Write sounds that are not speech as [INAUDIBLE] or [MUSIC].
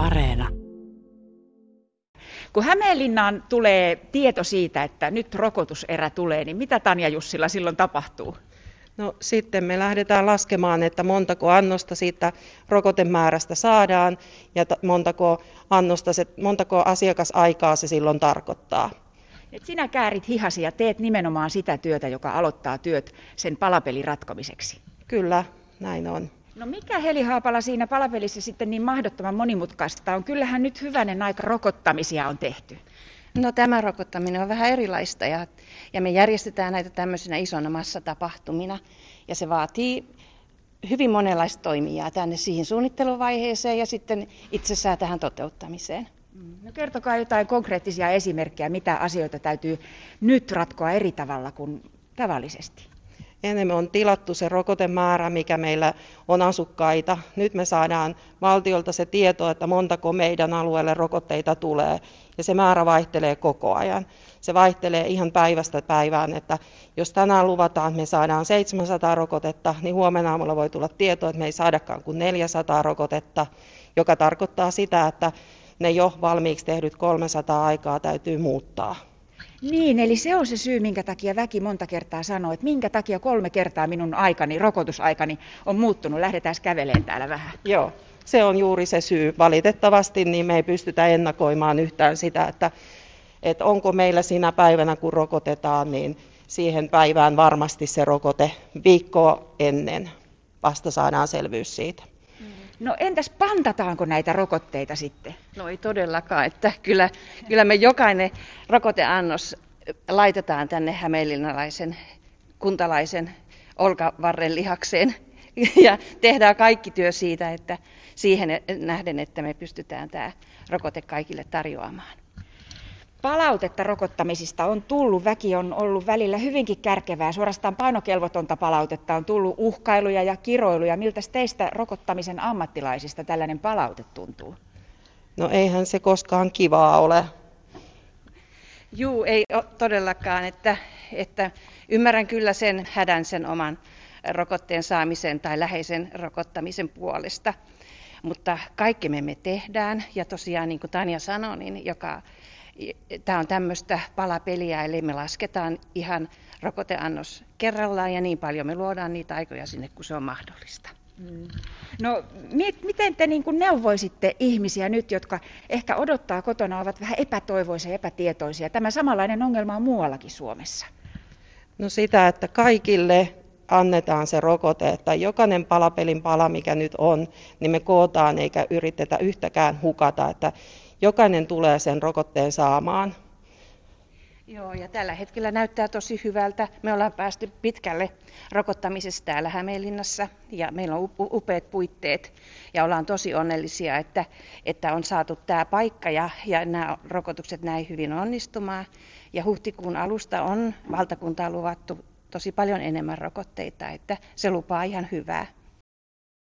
Areena. Kun Hämeenlinnaan tulee tieto siitä, että nyt rokotuserä tulee, niin mitä Tanja Jussila silloin tapahtuu? No sitten me lähdetään laskemaan, että montako annosta siitä rokotemäärästä saadaan ja montako, annosta se, montako asiakasaikaa se silloin tarkoittaa. Et sinä käärit hihasi ja teet nimenomaan sitä työtä, joka aloittaa työt sen palapelin ratkomiseksi. Kyllä, näin on. No mikä Heli Haapala siinä palapelissä sitten niin mahdottoman monimutkaista on? Kyllähän nyt hyvänen aika rokottamisia on tehty. No tämä rokottaminen on vähän erilaista ja, ja me järjestetään näitä tämmöisinä isona massatapahtumina ja se vaatii hyvin monenlaista toimijaa tänne siihen suunnitteluvaiheeseen ja sitten itsessään tähän toteuttamiseen. Mm. No kertokaa jotain konkreettisia esimerkkejä, mitä asioita täytyy nyt ratkoa eri tavalla kuin tavallisesti enemmän on tilattu se rokotemäärä, mikä meillä on asukkaita. Nyt me saadaan valtiolta se tieto, että montako meidän alueelle rokotteita tulee, ja se määrä vaihtelee koko ajan. Se vaihtelee ihan päivästä päivään, että jos tänään luvataan, että me saadaan 700 rokotetta, niin huomenna aamulla voi tulla tieto, että me ei saadakaan kuin 400 rokotetta, joka tarkoittaa sitä, että ne jo valmiiksi tehdyt 300 aikaa täytyy muuttaa. Niin, eli se on se syy, minkä takia väki monta kertaa sanoo, että minkä takia kolme kertaa minun aikani, rokotusaikani on muuttunut. Lähdetään käveleen täällä vähän. Joo, se on juuri se syy. Valitettavasti niin me ei pystytä ennakoimaan yhtään sitä, että, että onko meillä siinä päivänä, kun rokotetaan, niin siihen päivään varmasti se rokote viikkoa ennen. Vasta saadaan selvyys siitä. No entäs pantataanko näitä rokotteita sitten? No ei todellakaan, että kyllä, kyllä me jokainen rokoteannos laitetaan tänne hämeenlinnalaisen kuntalaisen olkavarren lihakseen [LAUGHS] ja tehdään kaikki työ siitä, että siihen nähden, että me pystytään tämä rokote kaikille tarjoamaan. Palautetta rokottamisista on tullut, väki on ollut välillä hyvinkin kärkevää, suorastaan painokelvotonta palautetta, on tullut uhkailuja ja kiroiluja. Miltä teistä rokottamisen ammattilaisista tällainen palaute tuntuu? No eihän se koskaan kivaa ole. Juu, ei ole todellakaan, että, että ymmärrän kyllä sen hädän sen oman rokotteen saamisen tai läheisen rokottamisen puolesta. Mutta kaikki me me tehdään ja tosiaan niin kuin Tanja sanoi, niin joka Tämä on tämmöistä palapeliä, eli me lasketaan ihan rokoteannos kerrallaan ja niin paljon me luodaan niitä aikoja sinne, kun se on mahdollista. Mm. No miten te niin neuvoisitte ihmisiä nyt, jotka ehkä odottaa kotona, ovat vähän epätoivoisia ja epätietoisia? Tämä samanlainen ongelma on muuallakin Suomessa. No sitä, että kaikille annetaan se rokote, että jokainen palapelin pala, mikä nyt on, niin me kootaan eikä yritetä yhtäkään hukata, että jokainen tulee sen rokotteen saamaan. Joo, ja tällä hetkellä näyttää tosi hyvältä. Me ollaan päästy pitkälle rokottamisessa täällä Hämeenlinnassa ja meillä on upeat puitteet ja ollaan tosi onnellisia, että, että on saatu tämä paikka ja, ja nämä rokotukset näin hyvin onnistumaan. Ja huhtikuun alusta on valtakuntaa luvattu tosi paljon enemmän rokotteita, että se lupaa ihan hyvää.